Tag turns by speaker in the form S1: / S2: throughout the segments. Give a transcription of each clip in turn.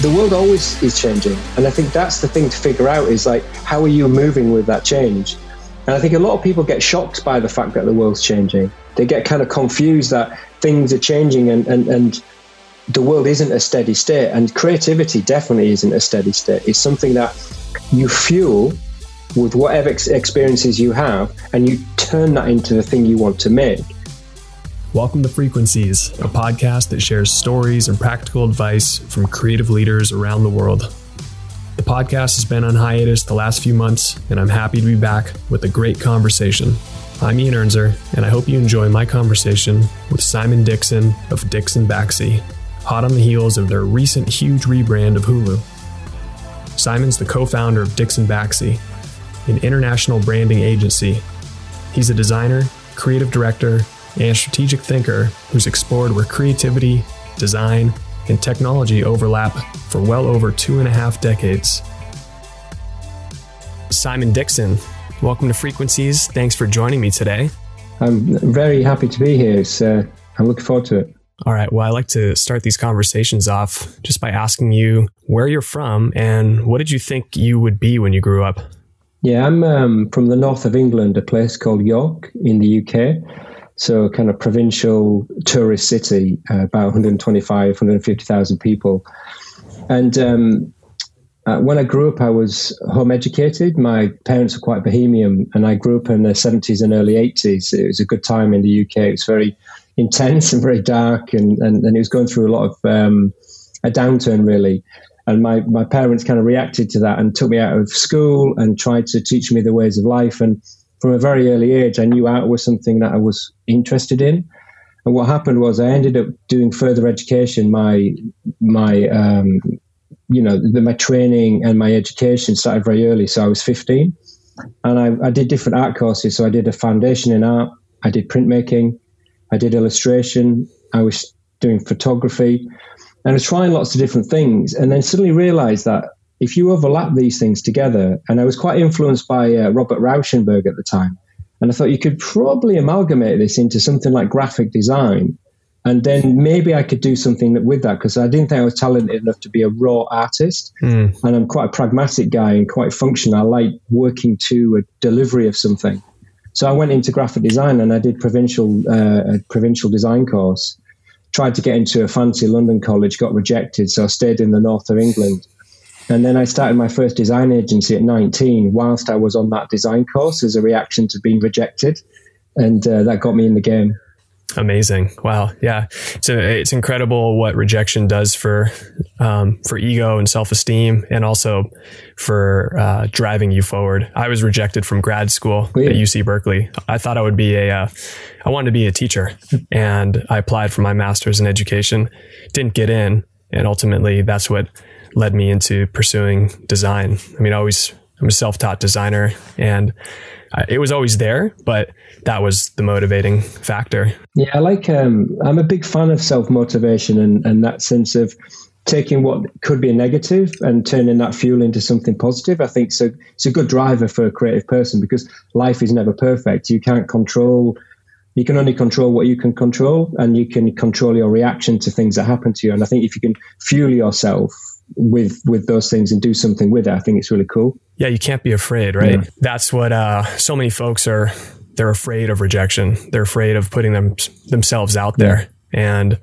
S1: the world always is changing. And I think that's the thing to figure out is like, how are you moving with that change? And I think a lot of people get shocked by the fact that the world's changing. They get kind of confused that things are changing and, and, and the world isn't a steady state. And creativity definitely isn't a steady state. It's something that you fuel with whatever ex- experiences you have and you turn that into the thing you want to make.
S2: Welcome to Frequencies, a podcast that shares stories and practical advice from creative leaders around the world. The podcast has been on hiatus the last few months, and I'm happy to be back with a great conversation. I'm Ian Ernzer, and I hope you enjoy my conversation with Simon Dixon of Dixon Baxi, hot on the heels of their recent huge rebrand of Hulu. Simon's the co founder of Dixon Baxi, an international branding agency. He's a designer, creative director, and strategic thinker who's explored where creativity, design, and technology overlap for well over two and a half decades. Simon Dixon, welcome to Frequencies. Thanks for joining me today.
S1: I'm very happy to be here. So I'm looking forward to it.
S2: All right. Well, I like to start these conversations off just by asking you where you're from and what did you think you would be when you grew up?
S1: Yeah, I'm um, from the north of England, a place called York in the UK. So, kind of provincial tourist city, uh, about 125, 150,000 people. And um, uh, when I grew up, I was home educated. My parents were quite bohemian, and I grew up in the 70s and early 80s. It was a good time in the UK. It was very intense and very dark, and, and, and it was going through a lot of um, a downturn, really. And my, my parents kind of reacted to that and took me out of school and tried to teach me the ways of life. And from a very early age, I knew art was something that I was interested in. And what happened was I ended up doing further education. My my um, you know the, my training and my education started very early, so I was 15, and I, I did different art courses. So I did a foundation in art, I did printmaking, I did illustration, I was doing photography, and I was trying lots of different things. And then suddenly realized that if you overlap these things together, and I was quite influenced by uh, Robert Rauschenberg at the time, and I thought you could probably amalgamate this into something like graphic design. And then maybe I could do something with that because I didn't think I was talented enough to be a raw artist. Mm. And I'm quite a pragmatic guy and quite functional. I like working to a delivery of something. So I went into graphic design and I did provincial uh, a provincial design course. Tried to get into a fancy London college, got rejected. So I stayed in the north of England and then I started my first design agency at 19 whilst I was on that design course as a reaction to being rejected. And uh, that got me in the game.
S2: Amazing! Wow, yeah, a, it's incredible what rejection does for um, for ego and self esteem, and also for uh, driving you forward. I was rejected from grad school at UC Berkeley. I thought I would be a, uh, I wanted to be a teacher, and I applied for my master's in education, didn't get in, and ultimately that's what led me into pursuing design. I mean, I always, I'm a self taught designer and I, it was always there, but that was the motivating factor.
S1: Yeah, I like, um, I'm a big fan of self motivation and, and that sense of taking what could be a negative and turning that fuel into something positive. I think so. It's a good driver for a creative person because life is never perfect. You can't control you can only control what you can control and you can control your reaction to things that happen to you and i think if you can fuel yourself with with those things and do something with it. I think it's really cool.
S2: Yeah, you can't be afraid, right? Yeah. That's what uh, so many folks are. They're afraid of rejection. They're afraid of putting them themselves out there. Yeah. And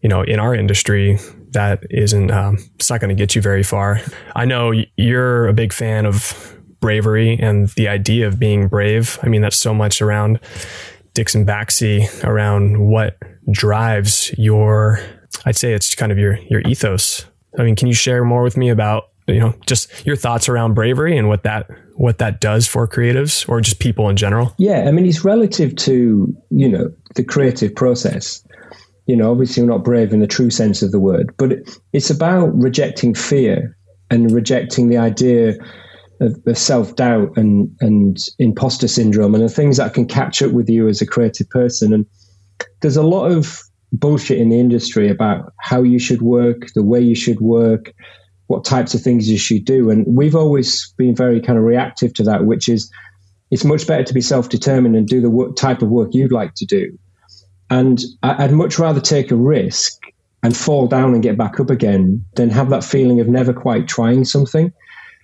S2: you know, in our industry, that isn't. Um, it's not going to get you very far. I know you're a big fan of bravery and the idea of being brave. I mean, that's so much around Dixon Baxi, around what drives your. I'd say it's kind of your your ethos I mean, can you share more with me about you know just your thoughts around bravery and what that what that does for creatives or just people in general?
S1: Yeah, I mean, it's relative to you know the creative process. You know, obviously, we're not brave in the true sense of the word, but it's about rejecting fear and rejecting the idea of, of self doubt and and imposter syndrome and the things that can catch up with you as a creative person. And there's a lot of bullshit in the industry about how you should work, the way you should work, what types of things you should do. And we've always been very kind of reactive to that, which is it's much better to be self determined and do the work, type of work you'd like to do. And I'd much rather take a risk and fall down and get back up again than have that feeling of never quite trying something.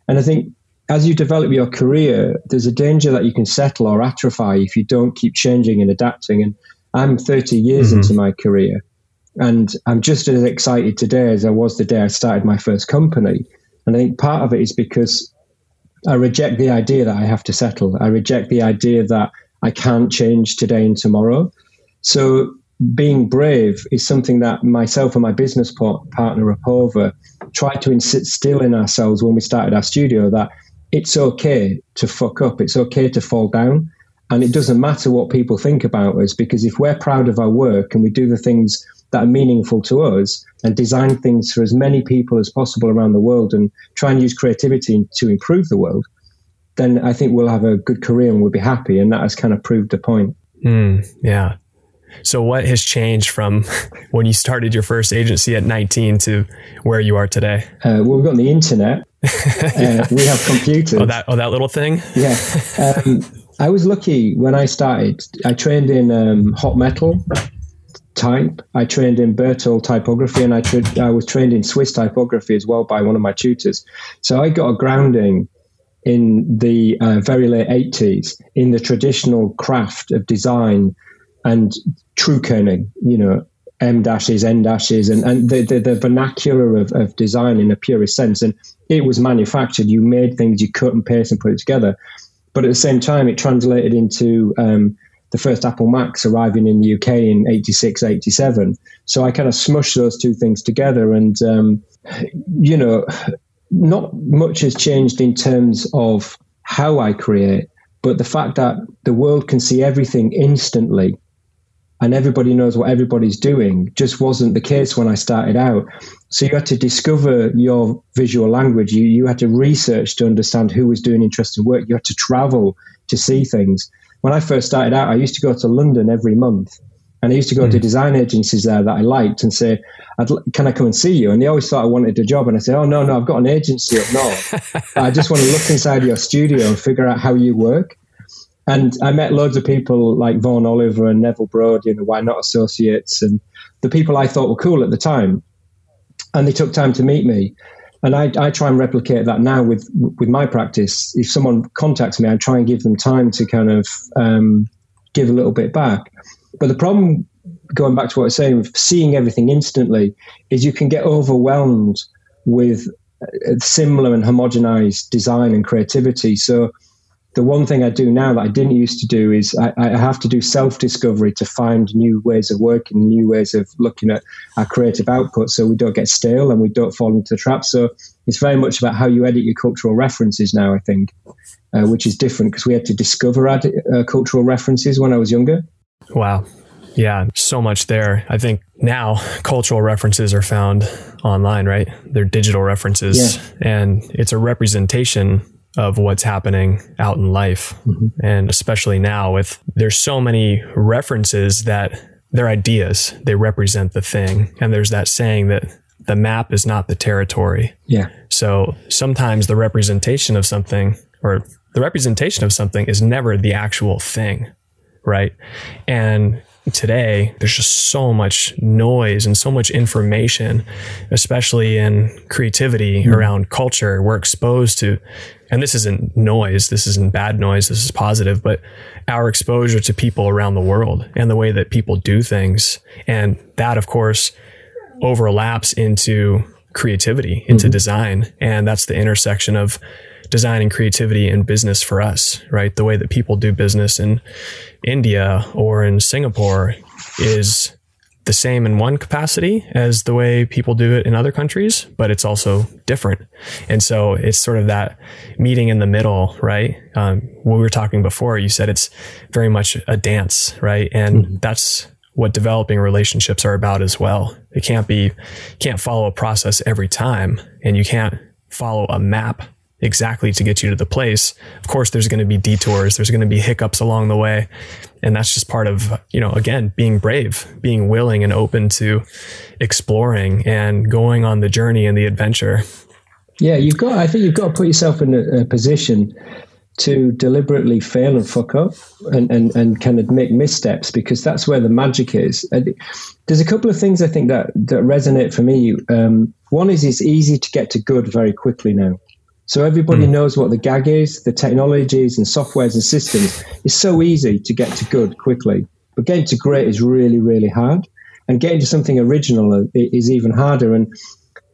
S1: And I think as you develop your career, there's a danger that you can settle or atrophy if you don't keep changing and adapting. And I'm 30 years mm-hmm. into my career, and I'm just as excited today as I was the day I started my first company. And I think part of it is because I reject the idea that I have to settle. I reject the idea that I can't change today and tomorrow. So being brave is something that myself and my business partner Apurva tried to instill in ourselves when we started our studio that it's okay to fuck up, it's okay to fall down, and it doesn't matter what people think about us because if we're proud of our work and we do the things that are meaningful to us and design things for as many people as possible around the world and try and use creativity to improve the world, then I think we'll have a good career and we'll be happy. And that has kind of proved the point.
S2: Mm, yeah. So, what has changed from when you started your first agency at 19 to where you are today?
S1: Uh, well, we've got the internet. uh, we have computers.
S2: Oh, that, oh, that little thing?
S1: Yeah. Um, I was lucky when I started. I trained in um, hot metal type. I trained in Berthold typography, and I, tra- I was trained in Swiss typography as well by one of my tutors. So I got a grounding in the uh, very late 80s in the traditional craft of design and true kerning, you know, M dashes, N dashes, and, and the, the, the vernacular of, of design in a purest sense. And it was manufactured. You made things, you cut and paste and put it together. But at the same time, it translated into um, the first Apple Macs arriving in the UK in 86, 87. So I kind of smushed those two things together. And, um, you know, not much has changed in terms of how I create, but the fact that the world can see everything instantly and everybody knows what everybody's doing just wasn't the case when I started out. So you had to discover your visual language. You, you had to research to understand who was doing interesting work. You had to travel to see things. When I first started out, I used to go to London every month. And I used to go mm. to hmm. design agencies there that I liked and say, "Can I come and see you?" And they always thought I wanted a job, and I said, "Oh no, no, I've got an agency up north. I just want to look inside your studio and figure out how you work." And I met loads of people like Vaughan Oliver and Neville Brody, you know, Why Not Associates and the people I thought were cool at the time. And they took time to meet me. And I, I try and replicate that now with with my practice. If someone contacts me, I try and give them time to kind of um, give a little bit back. But the problem, going back to what I was saying, with seeing everything instantly, is you can get overwhelmed with uh, similar and homogenized design and creativity. So the one thing I do now that I didn't used to do is I, I have to do self discovery to find new ways of working, new ways of looking at our creative output so we don't get stale and we don't fall into the trap. So it's very much about how you edit your cultural references now, I think, uh, which is different because we had to discover ad- uh, cultural references when I was younger.
S2: Wow. Yeah, so much there. I think now cultural references are found online, right? They're digital references, yeah. and it's a representation of what's happening out in life. Mm-hmm. And especially now with there's so many references that they're ideas, they represent the thing. And there's that saying that the map is not the territory.
S1: Yeah.
S2: So sometimes the representation of something or the representation of something is never the actual thing. Right. And today there's just so much noise and so much information especially in creativity mm. around culture we're exposed to and this isn't noise this isn't bad noise this is positive but our exposure to people around the world and the way that people do things and that of course overlaps into creativity into mm-hmm. design and that's the intersection of design and creativity and business for us, right? The way that people do business in India or in Singapore is the same in one capacity as the way people do it in other countries, but it's also different. And so it's sort of that meeting in the middle, right? Um, what we were talking before, you said it's very much a dance, right? And mm-hmm. that's what developing relationships are about as well. It can't be, can't follow a process every time and you can't follow a map exactly to get you to the place. Of course, there's going to be detours, there's going to be hiccups along the way. And that's just part of, you know, again, being brave, being willing and open to exploring and going on the journey and the adventure.
S1: Yeah, you've got, I think you've got to put yourself in a, a position to deliberately fail and fuck up and, and, and kind of make missteps because that's where the magic is. There's a couple of things I think that, that resonate for me. Um, one is it's easy to get to good very quickly now. So everybody mm. knows what the gag is, the technologies and softwares and systems. It's so easy to get to good quickly, but getting to great is really, really hard. And getting to something original is even harder. And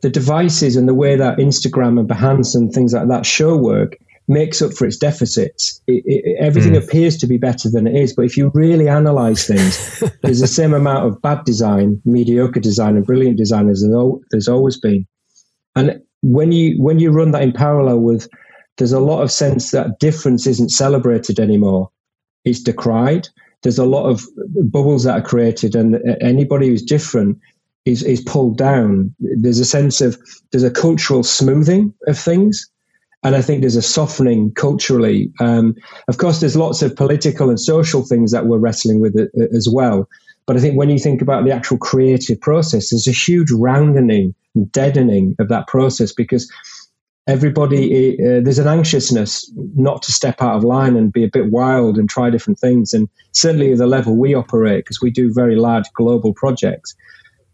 S1: the devices and the way that Instagram and Behance and things like that show work makes up for its deficits. It, it, everything mm. appears to be better than it is, but if you really analyze things, there's the same amount of bad design, mediocre design, and brilliant design as there's always been. And when you when you run that in parallel with, there's a lot of sense that difference isn't celebrated anymore. It's decried. There's a lot of bubbles that are created, and anybody who's different is is pulled down. There's a sense of there's a cultural smoothing of things and I think there's a softening culturally. Um, of course, there's lots of political and social things that we're wrestling with uh, as well. But I think when you think about the actual creative process, there's a huge roundening, and deadening of that process because everybody uh, there's an anxiousness not to step out of line and be a bit wild and try different things. And certainly at the level we operate, because we do very large global projects,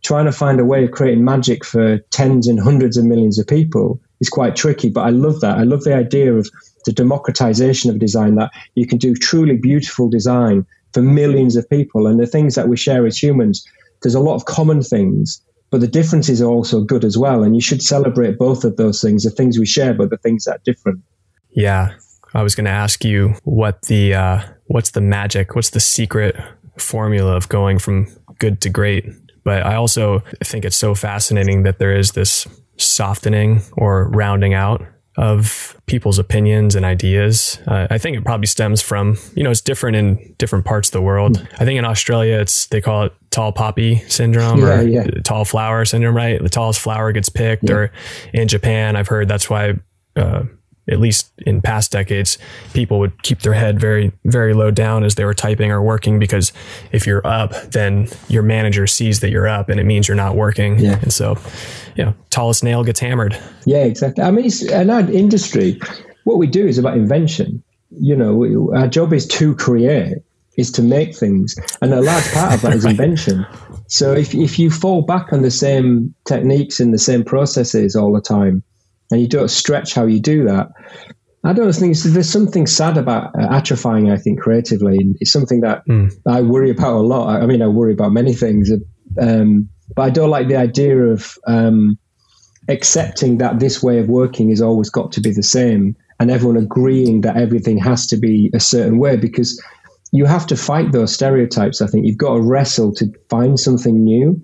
S1: trying to find a way of creating magic for tens and hundreds of millions of people is quite tricky. But I love that. I love the idea of the democratization of design that you can do truly beautiful design for millions of people. And the things that we share as humans, there's a lot of common things, but the differences are also good as well. And you should celebrate both of those things the things we share, but the things that are different.
S2: Yeah. I was going to ask you what the, uh, what's the magic? What's the secret formula of going from good to great? But I also think it's so fascinating that there is this softening or rounding out of people's opinions and ideas. Uh, I think it probably stems from, you know, it's different in different parts of the world. I think in Australia, it's, they call it tall poppy syndrome yeah, or yeah. tall flower syndrome, right? The tallest flower gets picked. Yeah. Or in Japan, I've heard that's why, uh, at least in past decades, people would keep their head very, very low down as they were typing or working because if you're up, then your manager sees that you're up and it means you're not working. Yeah. And so, yeah, tallest nail gets hammered.
S1: Yeah, exactly. I mean, it's, in our industry, what we do is about invention. You know, our job is to create, is to make things. And a large part of that is invention. So if, if you fall back on the same techniques and the same processes all the time, and you don't stretch how you do that. I don't think there's something sad about uh, atrophying. I think creatively, and it's something that mm. I worry about a lot. I mean, I worry about many things, um, but I don't like the idea of um, accepting that this way of working has always got to be the same, and everyone agreeing that everything has to be a certain way because you have to fight those stereotypes. I think you've got to wrestle to find something new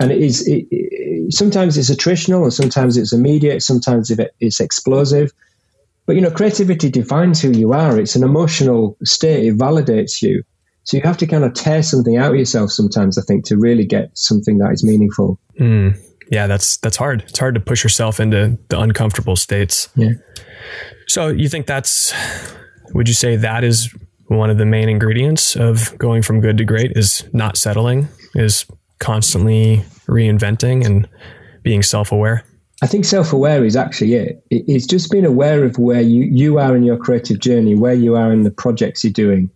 S1: and it is it, it, sometimes it's attritional and sometimes it's immediate sometimes it's explosive. But you know creativity defines who you are. It's an emotional state. It validates you. So you have to kind of tear something out of yourself sometimes i think to really get something that is meaningful.
S2: Mm, yeah that's that's hard. It's hard to push yourself into the uncomfortable states.
S1: Yeah.
S2: So you think that's would you say that is one of the main ingredients of going from good to great is not settling is constantly reinventing and being self aware?
S1: I think self aware is actually it. It's just being aware of where you, you are in your creative journey, where you are in the projects you're doing,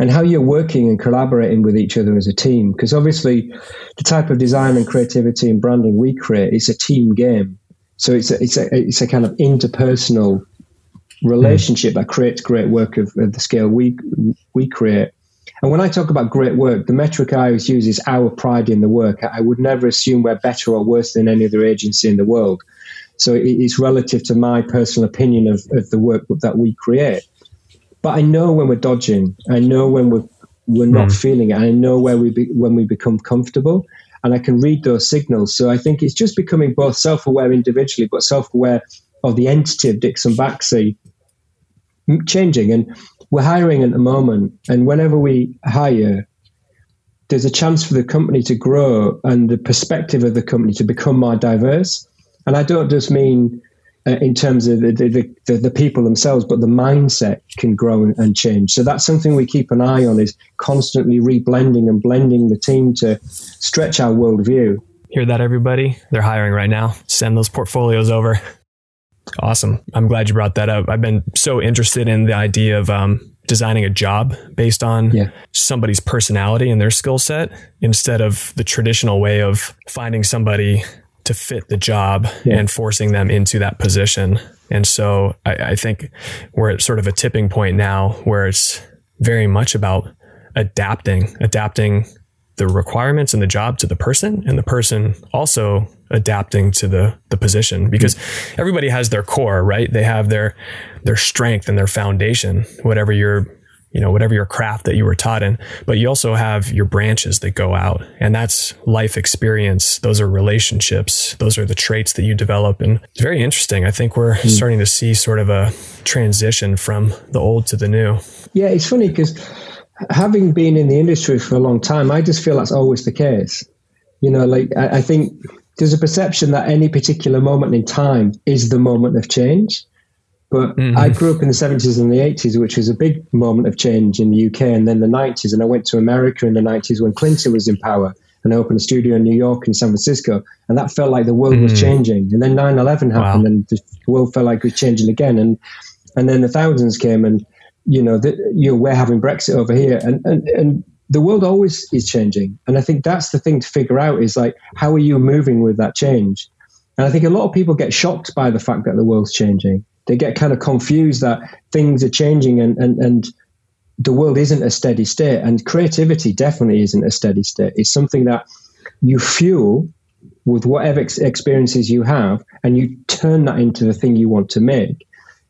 S1: and how you're working and collaborating with each other as a team. Because obviously, the type of design and creativity and branding we create is a team game. So it's a, it's a, it's a kind of interpersonal relationship mm. that creates great work of, of the scale we we create. And when I talk about great work, the metric I always use is our pride in the work. I would never assume we're better or worse than any other agency in the world. So it's relative to my personal opinion of, of the work that we create. But I know when we're dodging. I know when we're we're not mm. feeling it. I know where we be, when we become comfortable, and I can read those signals. So I think it's just becoming both self-aware individually, but self-aware of the entity of Dixon Baxi changing. And we're hiring at the moment, and whenever we hire, there's a chance for the company to grow and the perspective of the company to become more diverse. And I don't just mean uh, in terms of the, the, the, the, people themselves, but the mindset can grow and, and, change. So that's something we keep an eye on is constantly reblending and blending the team to stretch our worldview.
S2: Hear that, everybody? They're hiring right now. Send those portfolios over. Awesome. I'm glad you brought that up. I've been so interested in the idea of um, designing a job based on yeah. somebody's personality and their skill set instead of the traditional way of finding somebody to fit the job yeah. and forcing them into that position. And so I, I think we're at sort of a tipping point now where it's very much about adapting, adapting the requirements and the job to the person and the person also adapting to the the position because everybody has their core right? They have their their strength and their foundation whatever your you know whatever your craft that you were taught in. But you also have your branches that go out and that's life experience. Those are relationships. Those are the traits that you develop and it's very interesting. I think we're mm. starting to see sort of a transition from the old to the new.
S1: Yeah it's funny because having been in the industry for a long time, I just feel that's always the case. You know, like I, I think there's a perception that any particular moment in time is the moment of change. But mm-hmm. I grew up in the 70s and the 80s, which was a big moment of change in the UK, and then the 90s. And I went to America in the 90s when Clinton was in power and I opened a studio in New York and San Francisco. And that felt like the world mm-hmm. was changing. And then 9 11 happened wow. and the world felt like it was changing again. And, and then the thousands came and you know, that you know, we're having Brexit over here, and, and and the world always is changing. And I think that's the thing to figure out is like, how are you moving with that change? And I think a lot of people get shocked by the fact that the world's changing. They get kind of confused that things are changing and, and, and the world isn't a steady state. And creativity definitely isn't a steady state. It's something that you fuel with whatever ex- experiences you have and you turn that into the thing you want to make.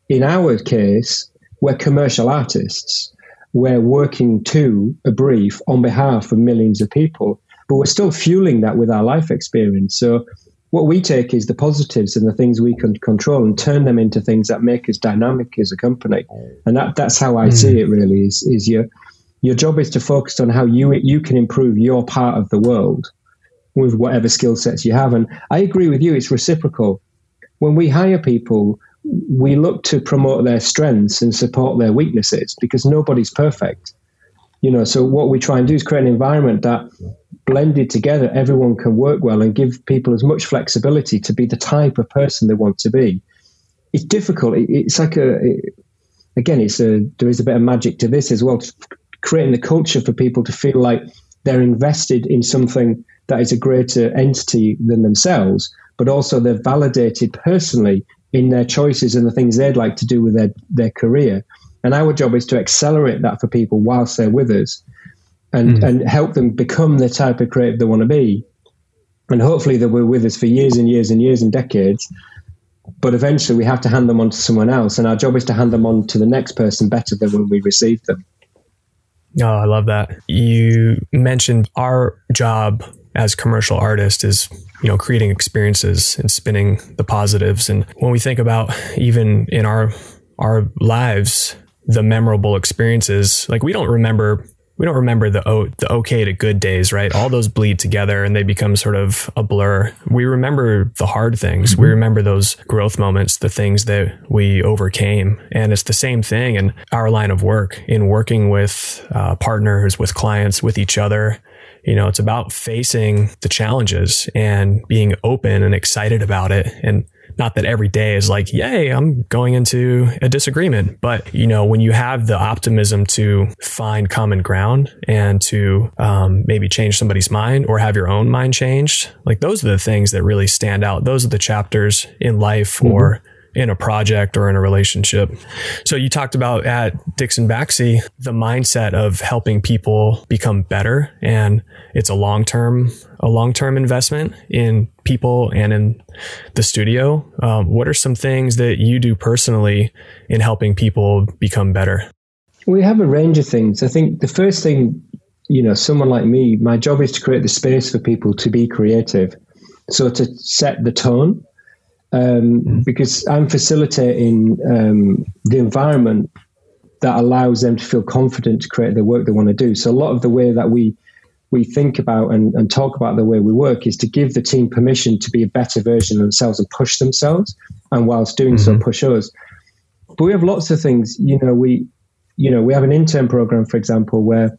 S1: In our case, we're commercial artists. We're working to a brief on behalf of millions of people, but we're still fueling that with our life experience. So what we take is the positives and the things we can control and turn them into things that make us dynamic as a company. And that, that's how I mm. see it really is, is your, your job is to focus on how you, you can improve your part of the world with whatever skill sets you have. And I agree with you. It's reciprocal. When we hire people, we look to promote their strengths and support their weaknesses because nobody's perfect. You know, so what we try and do is create an environment that blended together, everyone can work well and give people as much flexibility to be the type of person they want to be. It's difficult. It's like a, again, it's a, there is a bit of magic to this as well, creating the culture for people to feel like they're invested in something that is a greater entity than themselves, but also they're validated personally in their choices and the things they'd like to do with their, their career. And our job is to accelerate that for people whilst they're with us and, mm. and help them become the type of creative they want to be. And hopefully they will be with us for years and years and years and decades. But eventually we have to hand them on to someone else. And our job is to hand them on to the next person better than when we received them.
S2: Oh, I love that. You mentioned our job as commercial artists is you know creating experiences and spinning the positives and when we think about even in our our lives the memorable experiences like we don't remember we don't remember the o, the okay to good days, right? All those bleed together and they become sort of a blur. We remember the hard things. Mm-hmm. We remember those growth moments, the things that we overcame. And it's the same thing in our line of work, in working with uh, partners, with clients, with each other. You know, it's about facing the challenges and being open and excited about it. And not that every day is like, yay, I'm going into a disagreement. But, you know, when you have the optimism to find common ground and to um, maybe change somebody's mind or have your own mind changed, like those are the things that really stand out. Those are the chapters in life mm-hmm. or in a project or in a relationship. So you talked about at Dixon Baxi, the mindset of helping people become better and it's a long-term, a long-term investment in people and in the studio. Um, what are some things that you do personally in helping people become better?
S1: We have a range of things. I think the first thing, you know, someone like me, my job is to create the space for people to be creative. So to set the tone um, mm-hmm. because I'm facilitating um, the environment that allows them to feel confident to create the work they want to do. So a lot of the way that we we think about and, and talk about the way we work is to give the team permission to be a better version of themselves and push themselves, and whilst doing mm-hmm. so, push us. But we have lots of things. You know, we you know we have an intern program, for example, where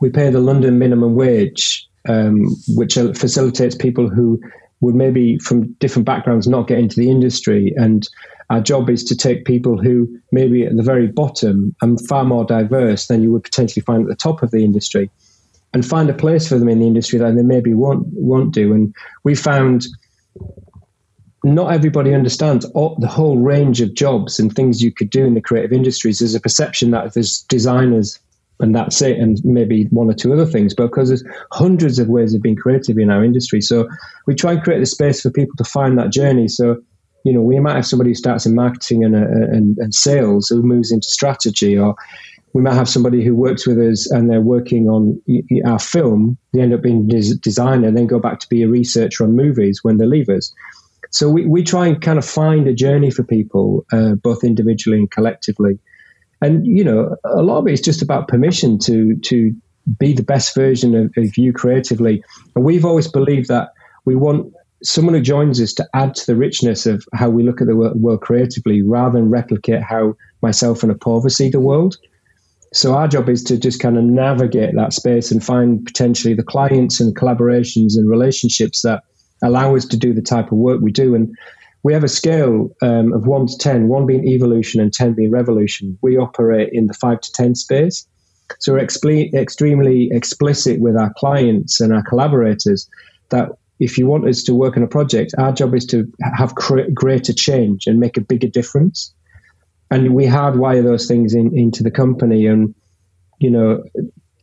S1: we pay the London minimum wage, um, which facilitates people who would maybe from different backgrounds not get into the industry. And our job is to take people who maybe at the very bottom and far more diverse than you would potentially find at the top of the industry and find a place for them in the industry that they maybe won't won't do. And we found not everybody understands all, the whole range of jobs and things you could do in the creative industries. There's a perception that there's designers and that's it, and maybe one or two other things, but because there's hundreds of ways of being creative in our industry. So we try and create the space for people to find that journey. So, you know, we might have somebody who starts in marketing and, uh, and, and sales who moves into strategy, or we might have somebody who works with us and they're working on our film. They end up being a designer, then go back to be a researcher on movies when they leave us. So we, we try and kind of find a journey for people, uh, both individually and collectively. And you know, a lot of it is just about permission to to be the best version of, of you creatively. And we've always believed that we want someone who joins us to add to the richness of how we look at the world creatively, rather than replicate how myself and Apurva see the world. So our job is to just kind of navigate that space and find potentially the clients and collaborations and relationships that allow us to do the type of work we do. And we have a scale um, of one to 10, one being evolution and 10 being revolution. We operate in the five to 10 space. So we're exple- extremely explicit with our clients and our collaborators that if you want us to work on a project, our job is to have greater change and make a bigger difference. And we hardwire those things in, into the company. And, you know,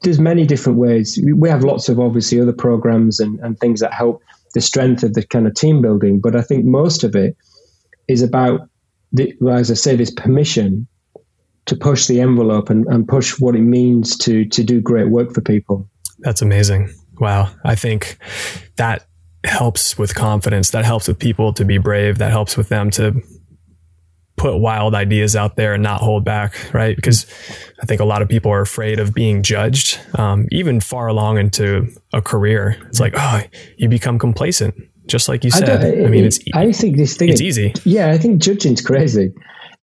S1: there's many different ways. We have lots of obviously other programs and, and things that help the strength of the kind of team building. But I think most of it is about, the, as I say, this permission to push the envelope and, and push what it means to to do great work for people.
S2: That's amazing. Wow. I think that helps with confidence. That helps with people to be brave. That helps with them to put wild ideas out there and not hold back, right? Because I think a lot of people are afraid of being judged, um, even far along into a career. It's like, oh, you become complacent, just like you said. I, I mean, it's.
S1: I think this thing.
S2: It's easy.
S1: Yeah, I think judging's crazy.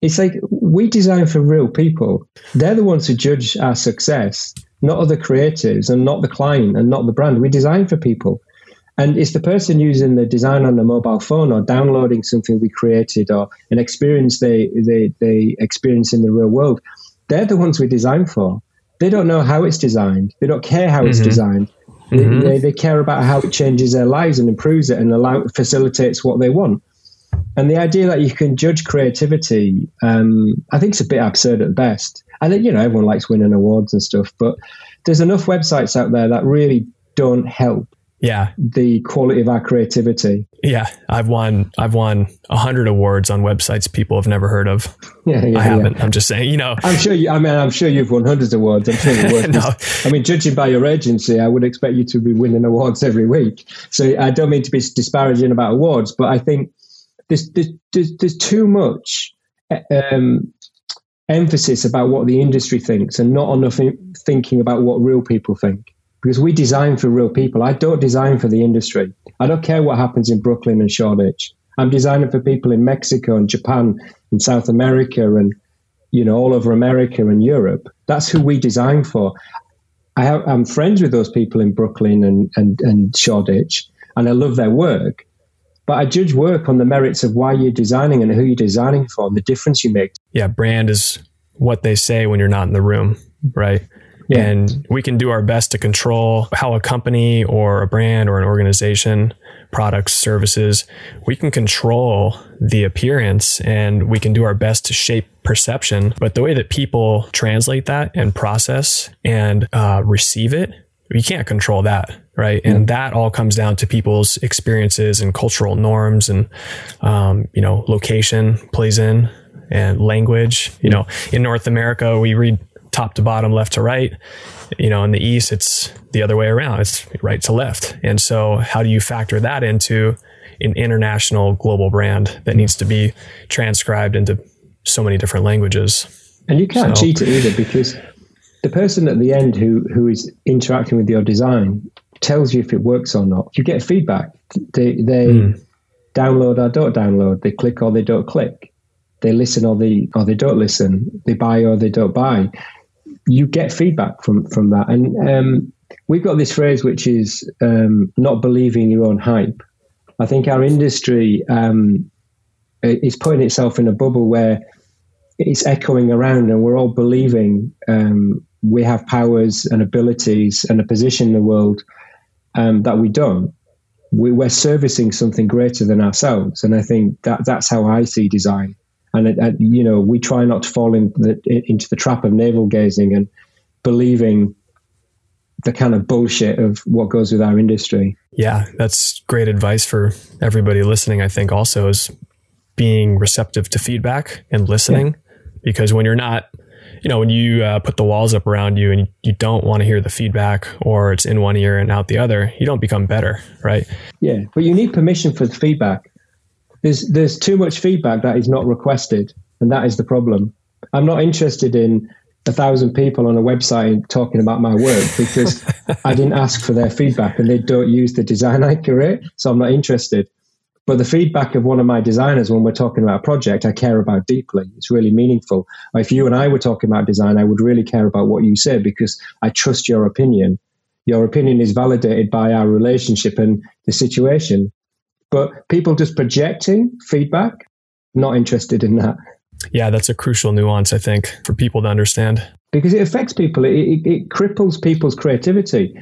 S1: It's like we design for real people. They're the ones who judge our success, not other creatives, and not the client, and not the brand. We design for people. And it's the person using the design on the mobile phone or downloading something we created or an experience they, they, they experience in the real world. They're the ones we design for. They don't know how it's designed. They don't care how mm-hmm. it's designed. Mm-hmm. They, they, care about how it changes their lives and improves it and allow facilitates what they want. And the idea that you can judge creativity, um, I think it's a bit absurd at best. And you know, everyone likes winning awards and stuff, but there's enough websites out there that really don't help
S2: yeah.
S1: The quality of our creativity.
S2: Yeah. I've won i've won a hundred awards on websites people have never heard of.
S1: Yeah, yeah
S2: i haven't.
S1: Yeah.
S2: i'm just saying you know.
S1: I'm sure you i mean i'm sure you've won hundreds of awards. I'm sure you no. i mean judging by your agency i would expect you to be winning awards every week. So i don't mean to be disparaging about awards but i think there's there's, there's, there's too much um, emphasis about what the industry thinks and not enough thinking about what real people think because we design for real people. I don't design for the industry. I don't care what happens in Brooklyn and Shoreditch. I'm designing for people in Mexico and Japan and South America and you know all over America and Europe. That's who we design for. I am friends with those people in Brooklyn and, and, and Shoreditch, and I love their work. But I judge work on the merits of why you're designing and who you're designing for and the difference you make.
S2: Yeah, brand is what they say when you're not in the room, right? Yeah. And we can do our best to control how a company or a brand or an organization, products, services, we can control the appearance and we can do our best to shape perception. But the way that people translate that and process and uh, receive it, we can't control that right and that all comes down to people's experiences and cultural norms and um, you know location plays in and language you know in north america we read top to bottom, left to right. You know, in the East, it's the other way around. It's right to left. And so how do you factor that into an international global brand that needs to be transcribed into so many different languages?
S1: And you can't so, cheat it either because the person at the end who, who is interacting with your design tells you if it works or not. You get feedback. They, they mm. download or don't download. They click or they don't click. They listen or they or they don't listen. They buy or they don't buy you get feedback from from that. And um, we've got this phrase which is um, not believing your own hype. I think our industry um, is putting itself in a bubble where it's echoing around, and we're all believing um, we have powers and abilities and a position in the world um, that we don't. We, we're servicing something greater than ourselves, and I think that that's how I see design. And, and you know, we try not to fall in the, into the trap of navel gazing and believing the kind of bullshit of what goes with our industry.
S2: Yeah, that's great advice for everybody listening. I think also is being receptive to feedback and listening, yeah. because when you're not, you know, when you uh, put the walls up around you and you don't want to hear the feedback or it's in one ear and out the other, you don't become better, right?
S1: Yeah, but you need permission for the feedback. There's there's too much feedback that is not requested, and that is the problem. I'm not interested in a thousand people on a website talking about my work because I didn't ask for their feedback and they don't use the design I create, so I'm not interested. But the feedback of one of my designers when we're talking about a project, I care about deeply. It's really meaningful. If you and I were talking about design, I would really care about what you say because I trust your opinion. Your opinion is validated by our relationship and the situation. But people just projecting feedback, not interested in that.
S2: Yeah, that's a crucial nuance, I think, for people to understand.
S1: Because it affects people, it, it, it cripples people's creativity,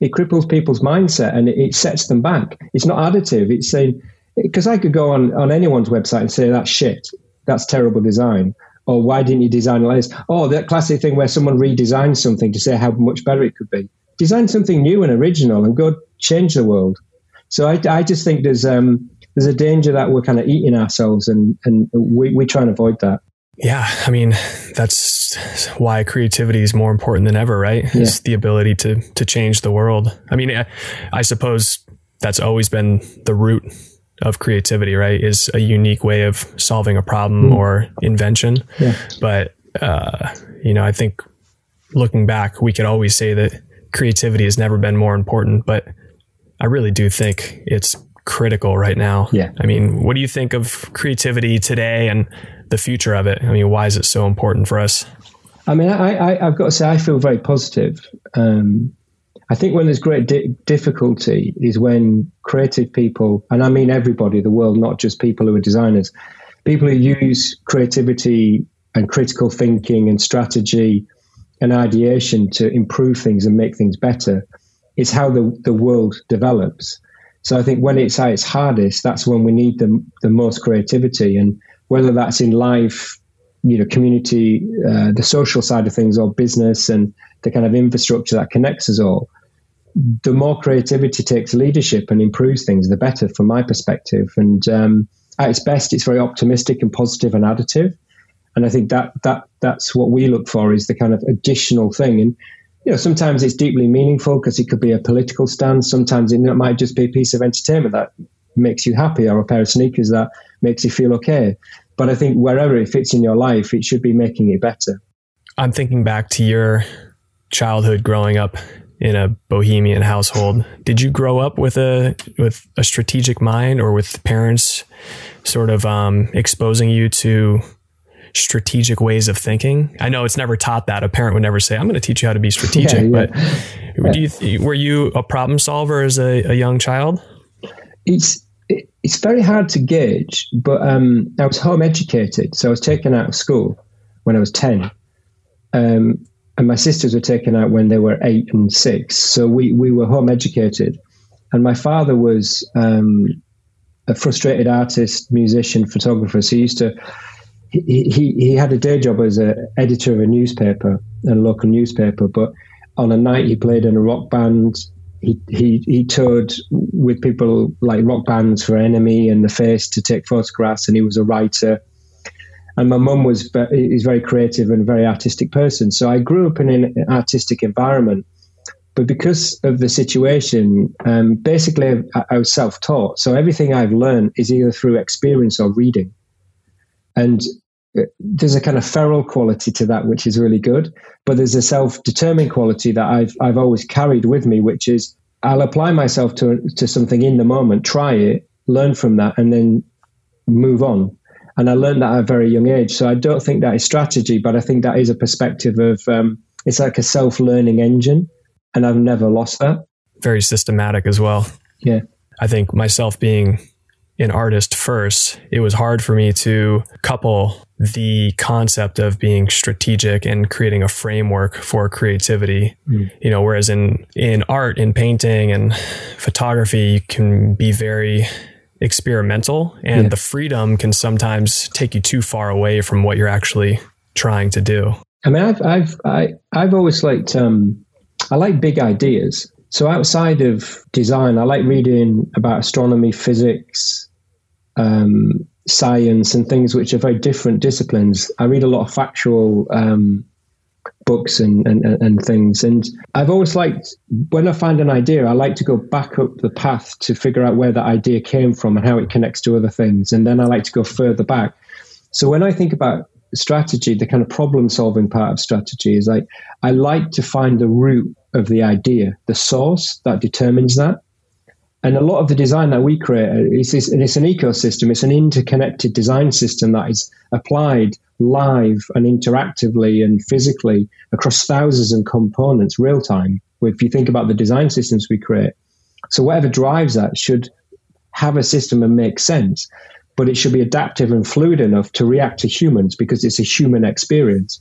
S1: it cripples people's mindset, and it, it sets them back. It's not additive. It's saying, because I could go on, on anyone's website and say, that's shit, that's terrible design. Or why didn't you design like this? Oh, that classic thing where someone redesigns something to say how much better it could be. Design something new and original and go change the world. So I, I just think there's um, there's a danger that we're kind of eating ourselves, and and we we try and avoid that.
S2: Yeah, I mean that's why creativity is more important than ever, right? Yeah. It's the ability to to change the world. I mean, I, I suppose that's always been the root of creativity, right? Is a unique way of solving a problem mm. or invention. Yeah. But uh, you know, I think looking back, we could always say that creativity has never been more important. But I really do think it's critical right now.
S1: Yeah.
S2: I mean, what do you think of creativity today and the future of it? I mean, why is it so important for us?
S1: I mean, I, I, have got to say, I feel very positive. Um, I think when there's great di- difficulty is when creative people, and I mean everybody, the world, not just people who are designers, people who use creativity and critical thinking and strategy and ideation to improve things and make things better, is how the, the world develops. So I think when it's at its hardest, that's when we need the, the most creativity. And whether that's in life, you know, community, uh, the social side of things, or business and the kind of infrastructure that connects us all, the more creativity takes leadership and improves things, the better from my perspective. And um, at its best, it's very optimistic and positive and additive. And I think that that that's what we look for is the kind of additional thing. And you know, sometimes it's deeply meaningful because it could be a political stance. Sometimes it might just be a piece of entertainment that makes you happy or a pair of sneakers that makes you feel okay. But I think wherever it fits in your life, it should be making it better.
S2: I'm thinking back to your childhood growing up in a bohemian household. Did you grow up with a with a strategic mind or with parents sort of um, exposing you to strategic ways of thinking? I know it's never taught that. A parent would never say, "I'm going to teach you how to be strategic." Yeah, yeah. But do you th- were you a problem solver as a, a, young child?
S1: It's it's very hard to gauge, but um, I was home educated, so I was taken out of school when I was ten, um, and my sisters were taken out when they were eight and six. So we we were home educated, and my father was um, a frustrated artist, musician, photographer. So he used to he, he, had a day job as an editor of a newspaper, a local newspaper, but on a night he played in a rock band. He, he, he toured with people like rock bands for Enemy and The Face to take photographs, and he was a writer. And my mum was is very creative and a very artistic person, so I grew up in an artistic environment. But because of the situation, um, basically I, I was self-taught. So everything I've learned is either through experience or reading. And there's a kind of feral quality to that, which is really good. But there's a self-determined quality that I've I've always carried with me, which is I'll apply myself to to something in the moment, try it, learn from that, and then move on. And I learned that at a very young age. So I don't think that is strategy, but I think that is a perspective of um, it's like a self-learning engine, and I've never lost that.
S2: Very systematic as well.
S1: Yeah.
S2: I think myself being an artist first, it was hard for me to couple the concept of being strategic and creating a framework for creativity. Mm. You know, whereas in in art, in painting and photography, you can be very experimental and yeah. the freedom can sometimes take you too far away from what you're actually trying to do.
S1: I mean, I've I've I, have i have always liked um, I like big ideas. So outside of design, I like reading about astronomy, physics, um, science, and things which are very different disciplines. I read a lot of factual um, books and, and, and things. And I've always liked, when I find an idea, I like to go back up the path to figure out where that idea came from and how it connects to other things. And then I like to go further back. So when I think about strategy, the kind of problem solving part of strategy is like, I like to find the root of the idea, the source that determines that. And a lot of the design that we create is, is it's an ecosystem. It's an interconnected design system that is applied live and interactively and physically across thousands of components, real time. If you think about the design systems we create, so whatever drives that should have a system and make sense, but it should be adaptive and fluid enough to react to humans because it's a human experience.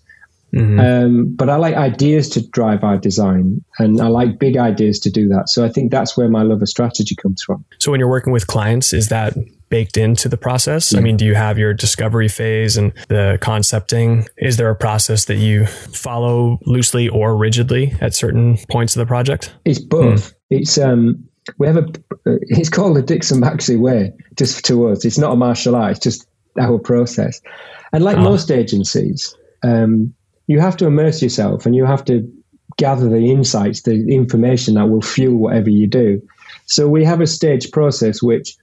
S1: Mm-hmm. Um, but I like ideas to drive our design, and I like big ideas to do that. So I think that's where my love of strategy comes from.
S2: So when you're working with clients, is that baked into the process? Yeah. I mean, do you have your discovery phase and the concepting? Is there a process that you follow loosely or rigidly at certain points of the project?
S1: It's both. Mm. It's um, we have a. It's called the Dixon Baxi way. Just to us, it's not a martial art. It's just our process. And like oh. most agencies, um, you have to immerse yourself and you have to gather the insights, the information that will fuel whatever you do. So we have a stage process which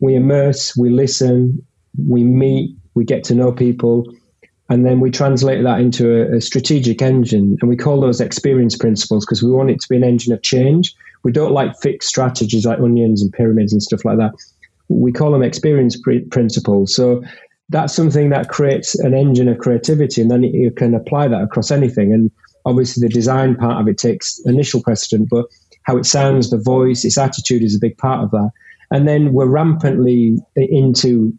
S1: we immerse, we listen, we meet, we get to know people, and then we translate that into a, a strategic engine. And we call those experience principles because we want it to be an engine of change. We don't like fixed strategies like onions and pyramids and stuff like that. We call them experience pr- principles. So that's something that creates an engine of creativity, and then you can apply that across anything. And obviously, the design part of it takes initial precedent, but how it sounds, the voice, its attitude is a big part of that. And then we're rampantly into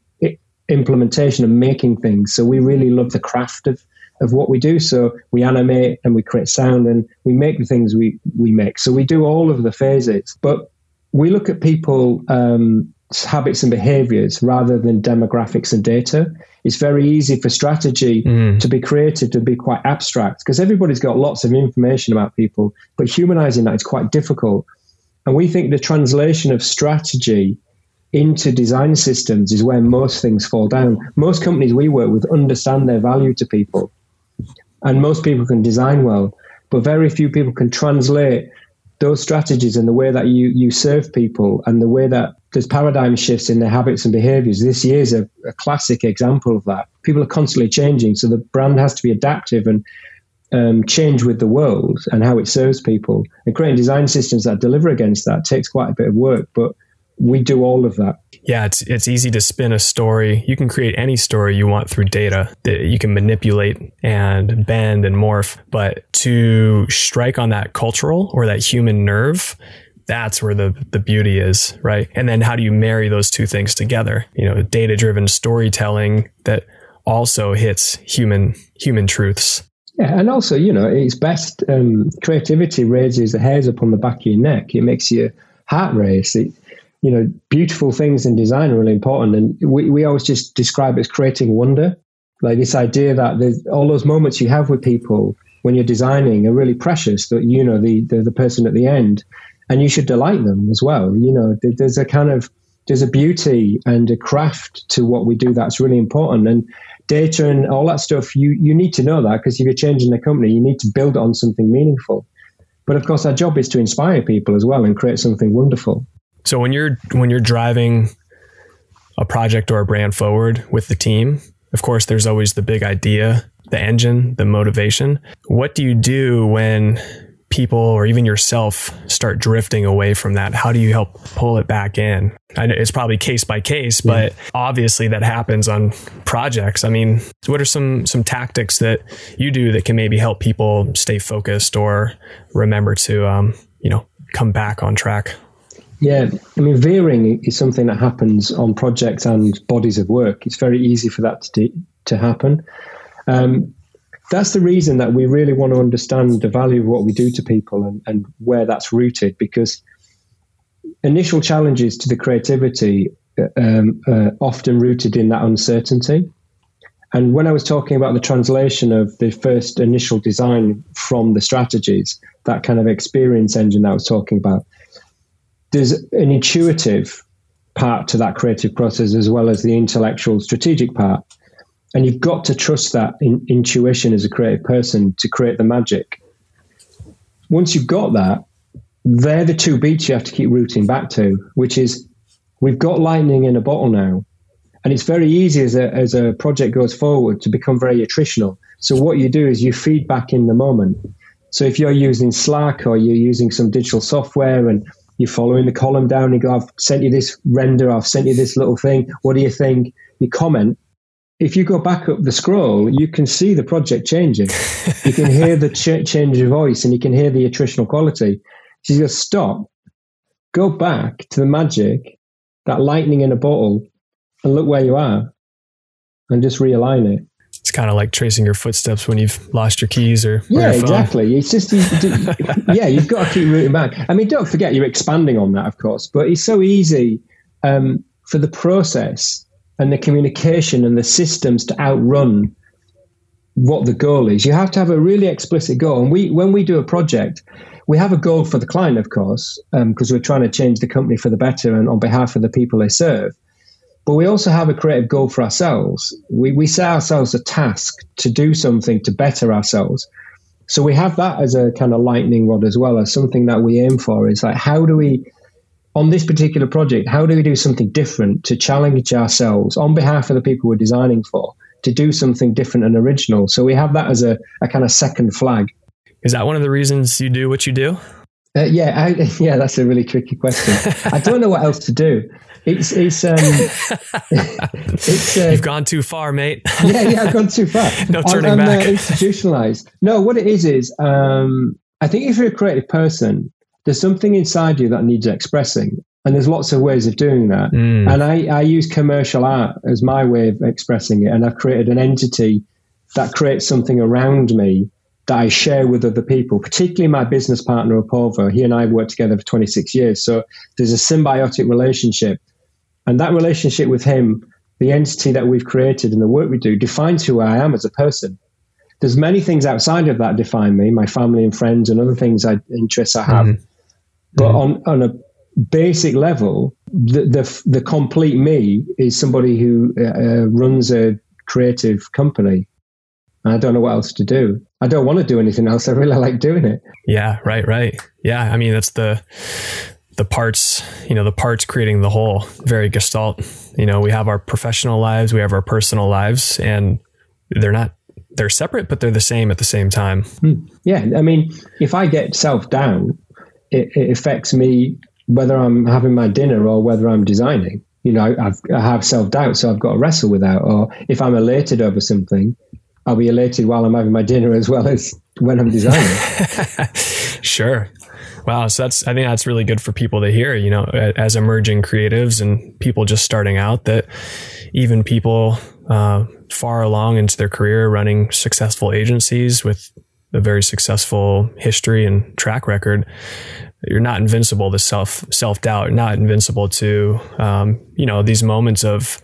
S1: implementation and making things. So we really love the craft of of what we do. So we animate and we create sound and we make the things we we make. So we do all of the phases, but we look at people um, habits and behaviors rather than demographics and data. It's very easy for strategy mm. to be created to be quite abstract because everybody's got lots of information about people, but humanizing that is quite difficult. And we think the translation of strategy into design systems is where most things fall down. Most companies we work with understand their value to people, and most people can design well, but very few people can translate those strategies and the way that you you serve people and the way that there's paradigm shifts in their habits and behaviors. This year is a, a, classic example of that. People are constantly changing, so the brand has to be adaptive and um, change with the world and how it serves people. And creating design systems that deliver against that takes quite a bit of work, but we do all of that.
S2: Yeah, it's it's easy to spin a story. You can create any story you want through data that you can manipulate and bend and morph, but to strike on that cultural or that human nerve, that's where the the beauty is, right? And then how do you marry those two things together? You know, data driven storytelling that also hits human human truths.
S1: Yeah, and also, you know, it's best um, creativity raises the hairs up on the back of your neck. It makes your heart race. It, you know, beautiful things in design are really important. And we, we always just describe it as creating wonder. Like this idea that all those moments you have with people when you're designing are really precious that, you know, the, the, the person at the end and you should delight them as well. You know, there's a kind of, there's a beauty and a craft to what we do that's really important. And data and all that stuff, you, you need to know that because if you're changing the company, you need to build on something meaningful. But of course, our job is to inspire people as well and create something wonderful.
S2: So when you're when you're driving a project or a brand forward with the team, of course there's always the big idea, the engine, the motivation. What do you do when people or even yourself start drifting away from that? How do you help pull it back in? I know it's probably case by case, but yeah. obviously that happens on projects. I mean, what are some some tactics that you do that can maybe help people stay focused or remember to um, you know come back on track?
S1: Yeah, I mean, veering is something that happens on projects and bodies of work. It's very easy for that to, to happen. Um, that's the reason that we really want to understand the value of what we do to people and, and where that's rooted because initial challenges to the creativity uh, um, often rooted in that uncertainty. And when I was talking about the translation of the first initial design from the strategies, that kind of experience engine that I was talking about, there's an intuitive part to that creative process as well as the intellectual strategic part. And you've got to trust that in, intuition as a creative person to create the magic. Once you've got that, they're the two beats you have to keep rooting back to, which is we've got lightning in a bottle now. And it's very easy as a, as a project goes forward to become very attritional. So what you do is you feed back in the moment. So if you're using Slack or you're using some digital software and you're following the column down, you go, I've sent you this render, I've sent you this little thing. What do you think? You comment. If you go back up the scroll, you can see the project changing. you can hear the ch- change of voice and you can hear the attritional quality. So you just stop, go back to the magic, that lightning in a bottle, and look where you are and just realign it.
S2: It's kind of like tracing your footsteps when you've lost your keys or,
S1: yeah,
S2: or
S1: exactly. It's just you, yeah, you've got to keep rooting back. I mean, don't forget you're expanding on that, of course, but it's so easy um, for the process and the communication and the systems to outrun what the goal is. You have to have a really explicit goal. And we, when we do a project, we have a goal for the client, of course, because um, we're trying to change the company for the better and on behalf of the people they serve. But we also have a creative goal for ourselves. We, we set ourselves a task to do something to better ourselves. So we have that as a kind of lightning rod as well as something that we aim for is like, how do we, on this particular project, how do we do something different to challenge ourselves on behalf of the people we're designing for to do something different and original? So we have that as a, a kind of second flag.
S2: Is that one of the reasons you do what you do?
S1: Uh, yeah, I, yeah, that's a really tricky question. I don't know what else to do. It's it's um,
S2: it's uh, you've gone too far, mate.
S1: yeah, yeah, I've gone too far.
S2: no turning I'm,
S1: I'm,
S2: uh, back.
S1: Uh, institutionalized. No, what it is is um, I think if you're a creative person, there's something inside you that needs expressing, and there's lots of ways of doing that. Mm. And I, I use commercial art as my way of expressing it, and I've created an entity that creates something around me that I share with other people, particularly my business partner, Apurva. He and I have worked together for 26 years. So there's a symbiotic relationship. And that relationship with him, the entity that we've created and the work we do, defines who I am as a person. There's many things outside of that define me, my family and friends and other things I interests I have. Mm-hmm. But mm-hmm. on, on a basic level, the, the, the complete me is somebody who uh, uh runs a creative company I don't know what else to do. I don't want to do anything else. I really like doing it.
S2: Yeah, right, right. Yeah, I mean that's the the parts, you know, the parts creating the whole. Very gestalt. You know, we have our professional lives, we have our personal lives, and they're not they're separate, but they're the same at the same time.
S1: Hmm. Yeah, I mean, if I get self down, it, it, affects me whether I'm having my dinner or whether I'm designing. You know, I've, I have self doubt, so I've got to wrestle with that. Or if I'm elated over something, I'll be elated while I'm having my dinner as well as when I'm designing.
S2: sure. Wow. So that's, I think that's really good for people to hear, you know, as emerging creatives and people just starting out that even people uh, far along into their career running successful agencies with a very successful history and track record, you're not invincible to self self doubt. Not invincible to um, you know these moments of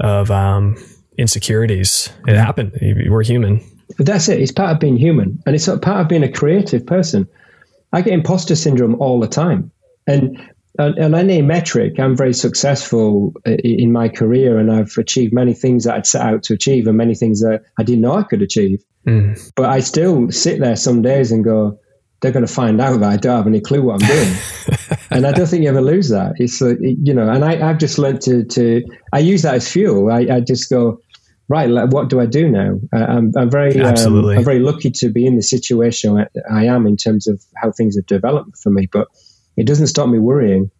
S2: of um, insecurities. It happened. We're human.
S1: But that's it. It's part of being human, and it's part of being a creative person. I get imposter syndrome all the time, and on any metric, I'm very successful in my career, and I've achieved many things that I'd set out to achieve, and many things that I didn't know I could achieve. Mm. But I still sit there some days and go, they're going to find out that I don't have any clue what I'm doing. and I don't think you ever lose that. It's like, you know, and I, have just learned to, to, I use that as fuel. I, I just go, right, like, what do I do now? Uh, I'm, I'm, very, um, I'm very lucky to be in the situation I am in terms of how things have developed for me, but it doesn't stop me worrying.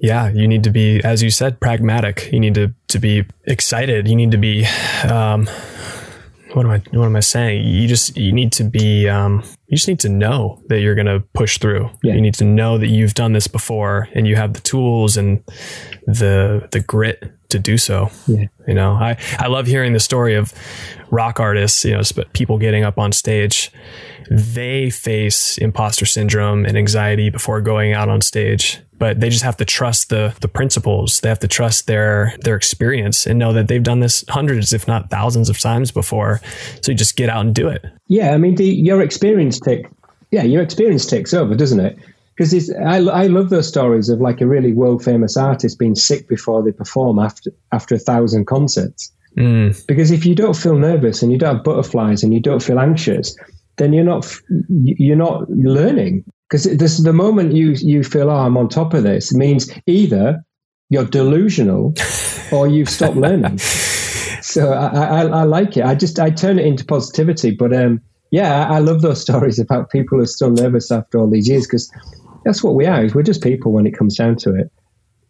S2: Yeah, you need to be, as you said, pragmatic. You need to, to be excited. You need to be, um, what am I what am I saying? You just you need to be um, you just need to know that you're going to push through. Yeah. You need to know that you've done this before and you have the tools and the the grit to do so. Yeah. You know, I I love hearing the story of rock artists, you know, people getting up on stage. They face imposter syndrome and anxiety before going out on stage but they just have to trust the the principles. They have to trust their their experience and know that they've done this hundreds, if not thousands, of times before. So you just get out and do it.
S1: Yeah, I mean, the, your experience take yeah, your experience takes over, doesn't it? Because I, I love those stories of like a really world famous artist being sick before they perform after after a thousand concerts. Mm. Because if you don't feel nervous and you don't have butterflies and you don't feel anxious, then you're not you're not learning because this the moment you you feel oh I'm on top of this means either you're delusional or you've stopped learning. so I, I, I, like it. I just I turn it into positivity. But um, yeah, I, I love those stories about people who are still nervous after all these years because that's what we are. We're just people when it comes down to it.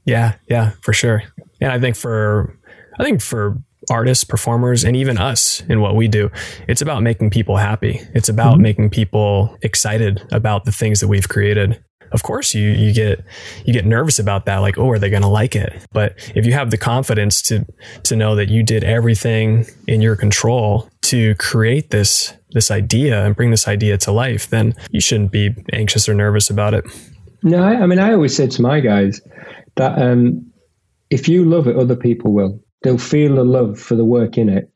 S2: Yeah, yeah, for sure. And I think for I think for artists, performers, and even us in what we do. It's about making people happy. It's about mm-hmm. making people excited about the things that we've created. Of course, you you get you get nervous about that, like, oh, are they going to like it? But if you have the confidence to to know that you did everything in your control to create this this idea and bring this idea to life, then you shouldn't be anxious or nervous about it.
S1: No, I, I mean, I always say to my guys that um, if you love it, other people will they'll feel the love for the work in it.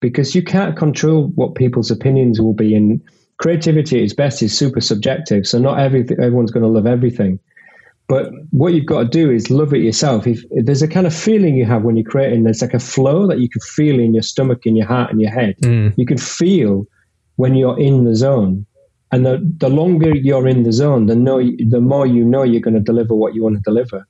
S1: Because you can't control what people's opinions will be and creativity at its best is super subjective so not everything everyone's going to love everything. But what you've got to do is love it yourself. If, if, there's a kind of feeling you have when you're creating there's like a flow that you can feel in your stomach in your heart and your head. Mm. you can feel when you're in the zone. And the, the longer you're in the zone the, know, the more you know you're going to deliver what you want to deliver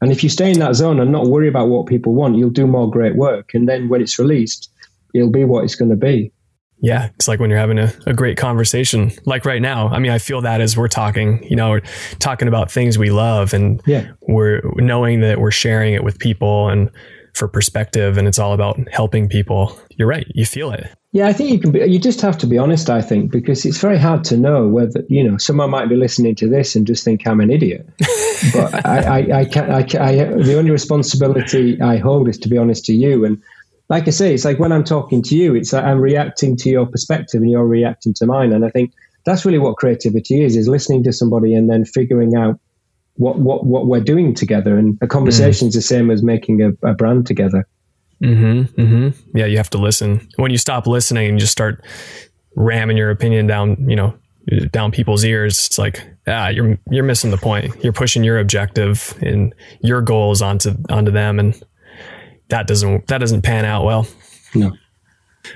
S1: and if you stay in that zone and not worry about what people want, you'll do more great work. And then when it's released, it'll be what it's going to be.
S2: Yeah, it's like when you're having a, a great conversation, like right now. I mean, I feel that as we're talking, you know, we're talking about things we love and yeah. we're knowing that we're sharing it with people and for perspective and it's all about helping people. You're right. You feel it.
S1: Yeah, I think you can be, you just have to be honest, I think, because it's very hard to know whether, you know, someone might be listening to this and just think I'm an idiot. but I, I, I can't, I, can't, I, the only responsibility I hold is to be honest to you. And like I say, it's like when I'm talking to you, it's like I'm reacting to your perspective and you're reacting to mine. And I think that's really what creativity is, is listening to somebody and then figuring out what, what, what we're doing together. And a conversation is mm. the same as making a, a brand together.
S2: Mm-hmm, mm-hmm. Yeah, you have to listen. When you stop listening and just start ramming your opinion down, you know, down people's ears, it's like, ah, you're you're missing the point. You're pushing your objective and your goals onto onto them, and that doesn't that doesn't pan out well.
S1: No.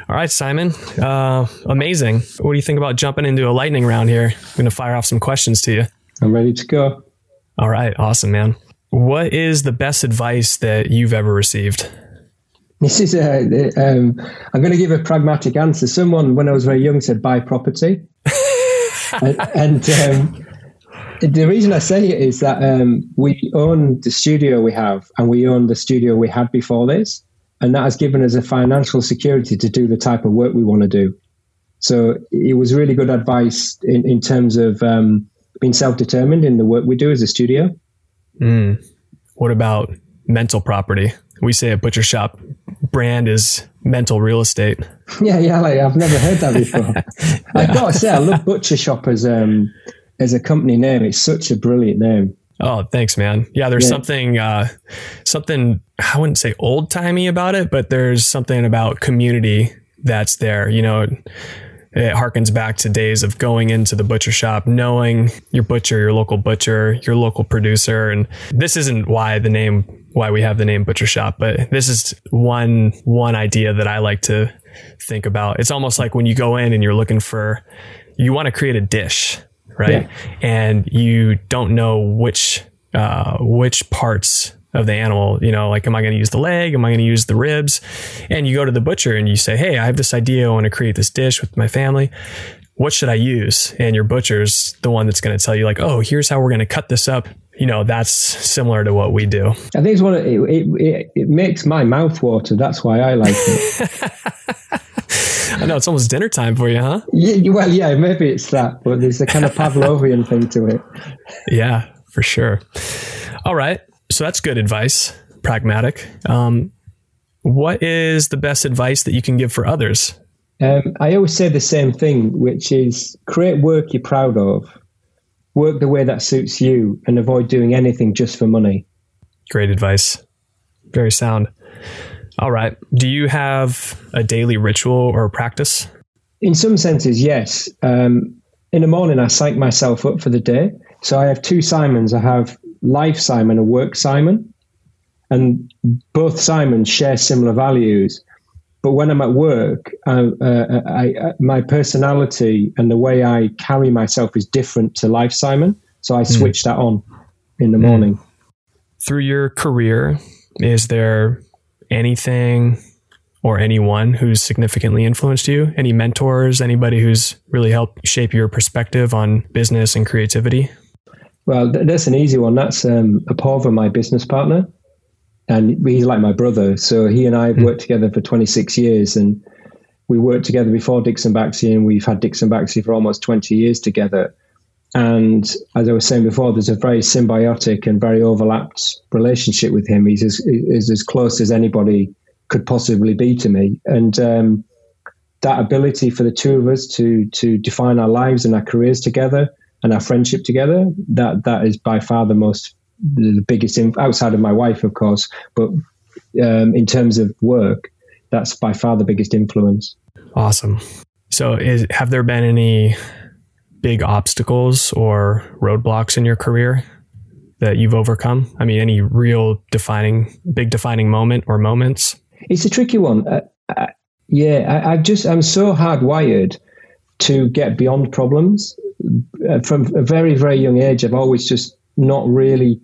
S2: All right, Simon. Uh, amazing. What do you think about jumping into a lightning round here? I'm going to fire off some questions to you.
S1: I'm ready to go.
S2: All right, awesome, man. What is the best advice that you've ever received?
S1: This is a. Um, I'm going to give a pragmatic answer. Someone, when I was very young, said buy property, and, and um, the reason I say it is that um, we own the studio we have, and we own the studio we had before this, and that has given us a financial security to do the type of work we want to do. So it was really good advice in, in terms of um, being self-determined in the work we do as a studio.
S2: Mm. What about mental property? We say a butcher shop brand is mental real estate.
S1: Yeah, yeah, like I've never heard that before. yeah. I've got to say, I love Butcher Shop as um as a company name. It's such a brilliant name.
S2: Oh, thanks, man. Yeah, there's yeah. something uh, something I wouldn't say old timey about it, but there's something about community that's there. You know, it harkens back to days of going into the butcher shop, knowing your butcher, your local butcher, your local producer. And this isn't why the name, why we have the name butcher shop, but this is one, one idea that I like to think about. It's almost like when you go in and you're looking for, you want to create a dish, right? Yeah. And you don't know which, uh, which parts of the animal. You know, like, am I going to use the leg? Am I going to use the ribs? And you go to the butcher and you say, Hey, I have this idea. I want to create this dish with my family. What should I use? And your butcher's the one that's going to tell you, like, oh, here's how we're going to cut this up. You know, that's similar to what we do. I
S1: think it's one. Of, it, it, it makes my mouth water. That's why I like it.
S2: I know it's almost dinner time for you, huh?
S1: Yeah, well, yeah, maybe it's that, but there's a kind of Pavlovian thing to it.
S2: Yeah, for sure. All right, so that's good advice. Pragmatic. Um, what is the best advice that you can give for others?
S1: Um, I always say the same thing, which is create work you're proud of, work the way that suits you, and avoid doing anything just for money.
S2: Great advice. Very sound. All right. Do you have a daily ritual or practice?
S1: In some senses, yes. Um, in the morning, I psych myself up for the day. So I have two Simons. I have Life Simon and Work Simon. And both Simons share similar values. But when I'm at work, uh, uh, I, uh, my personality and the way I carry myself is different to Life Simon. So I hmm. switch mm. that on in the mm. morning.
S2: Through your career, is there anything or anyone who's significantly influenced you? Any mentors, anybody who's really helped shape your perspective on business and creativity?
S1: Well, th- that's an easy one. That's um, Apurva, my business partner. And he's like my brother. So he and I have mm. worked together for 26 years. And we worked together before Dixon Baxi, and we've had Dixon Baxi for almost 20 years together. And as I was saying before, there's a very symbiotic and very overlapped relationship with him. He's as, is as close as anybody could possibly be to me. And um, that ability for the two of us to to define our lives and our careers together and our friendship together, that that is by far the most the biggest outside of my wife, of course, but um, in terms of work, that's by far the biggest influence.
S2: Awesome. So, is, have there been any big obstacles or roadblocks in your career that you've overcome? I mean, any real defining, big defining moment or moments?
S1: It's a tricky one. Uh, uh, yeah, I, I just I'm so hardwired to get beyond problems. Uh, from a very very young age, I've always just not really.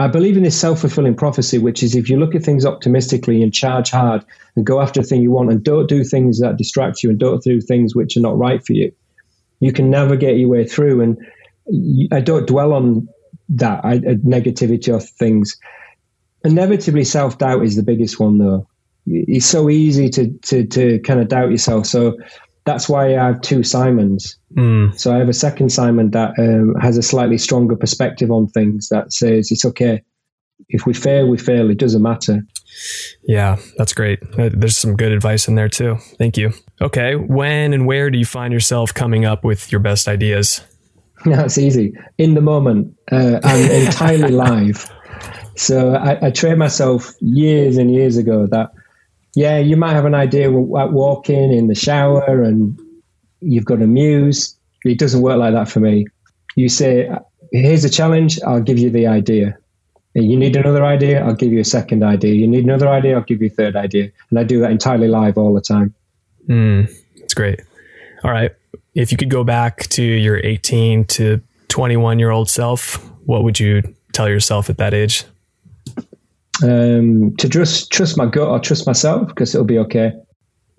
S1: I believe in this self fulfilling prophecy, which is if you look at things optimistically and charge hard and go after the thing you want and don't do things that distract you and don't do things which are not right for you, you can navigate your way through. And I don't dwell on that I, negativity of things. Inevitably, self doubt is the biggest one, though. It's so easy to to to kind of doubt yourself. So that's why I have two Simons. Mm. So I have a second Simon that um, has a slightly stronger perspective on things that says it's okay. If we fail, we fail. It doesn't matter.
S2: Yeah, that's great. Uh, there's some good advice in there too. Thank you. Okay, when and where do you find yourself coming up with your best ideas?
S1: That's easy. In the moment, uh, I'm entirely live. So I, I trained myself years and years ago that, yeah, you might have an idea at walking in the shower and you've got a muse. It doesn't work like that for me. You say, here's a challenge, I'll give you the idea. You need another idea, I'll give you a second idea. You need another idea, I'll give you a third idea. And I do that entirely live all the time.
S2: Mm, that's great. All right. If you could go back to your 18 to 21 year old self, what would you tell yourself at that age?
S1: Um, to just trust my gut or trust myself because it'll be okay.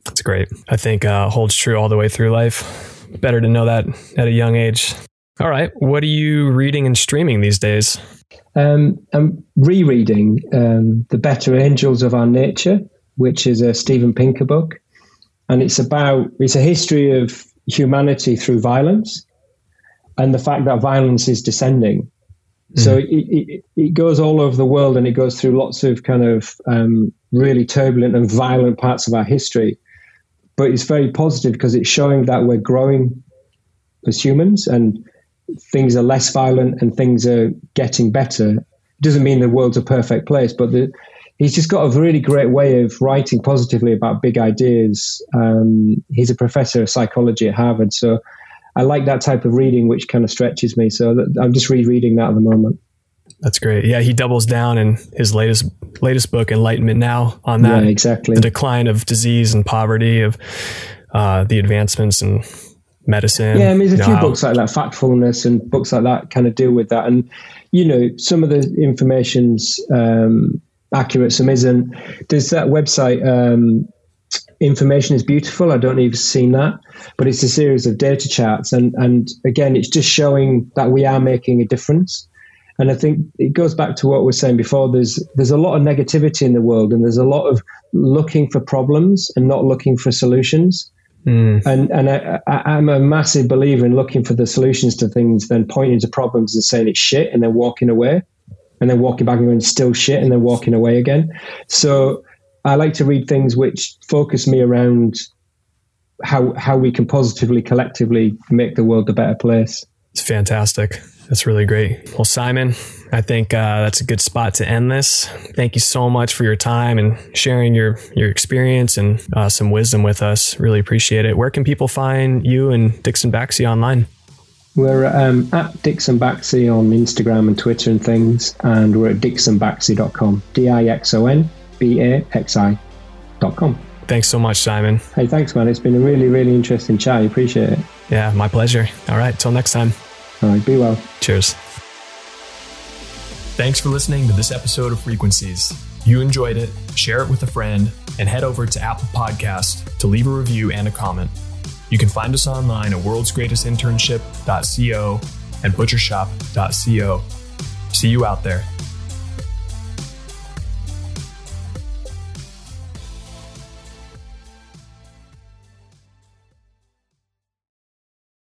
S2: That's great. I think uh, holds true all the way through life. Better to know that at a young age. All right. What are you reading and streaming these days?
S1: Um, I'm rereading um, The Better Angels of Our Nature, which is a Steven Pinker book. And it's about, it's a history of humanity through violence and the fact that violence is descending. So it, it, it, goes all over the world and it goes through lots of kind of um, really turbulent and violent parts of our history. But it's very positive because it's showing that we're growing as humans and things are less violent and things are getting better. It doesn't mean the world's a perfect place, but the, he's just got a really great way of writing positively about big ideas. Um, he's a professor of psychology at Harvard, so I like that type of reading, which kind of stretches me. So that, I'm just rereading that at the moment.
S2: That's great. Yeah, he doubles down in his latest latest book, Enlightenment Now, on that
S1: yeah, exactly
S2: the decline of disease and poverty, of uh, the advancements in medicine.
S1: Yeah, I mean, there's a few books like that, Factfulness, and books like that kind of deal with that. And you know, some of the information's um, accurate, some isn't. There's that website. Um, information is beautiful. I don't know if you've seen that, but it's a series of data charts, and and again, it's just showing that we are making a difference. And I think it goes back to what we were saying before. There's there's a lot of negativity in the world, and there's a lot of looking for problems and not looking for solutions. Mm. And and I, am a massive believer in looking for the solutions to things, then pointing to problems and saying it's shit, and then walking away, and then walking back and going still shit, and then walking away again. So I like to read things which focus me around how how we can positively collectively make the world a better place.
S2: It's fantastic. That's really great. Well, Simon, I think uh, that's a good spot to end this. Thank you so much for your time and sharing your your experience and uh, some wisdom with us. Really appreciate it. Where can people find you and Dixon Baxi online?
S1: We're um, at Dixon Baxi on Instagram and Twitter and things, and we're at dixonbaxi.com. D I X O N B A X I.com.
S2: Thanks so much, Simon.
S1: Hey, thanks, man. It's been a really, really interesting chat. I appreciate it.
S2: Yeah, my pleasure. All right, till next time.
S1: All right, be well.
S2: Cheers. Thanks for listening to this episode of Frequencies. You enjoyed it, share it with a friend, and head over to Apple Podcast to leave a review and a comment. You can find us online at worldsgreatestinternship.co and butchershop.co. See you out there.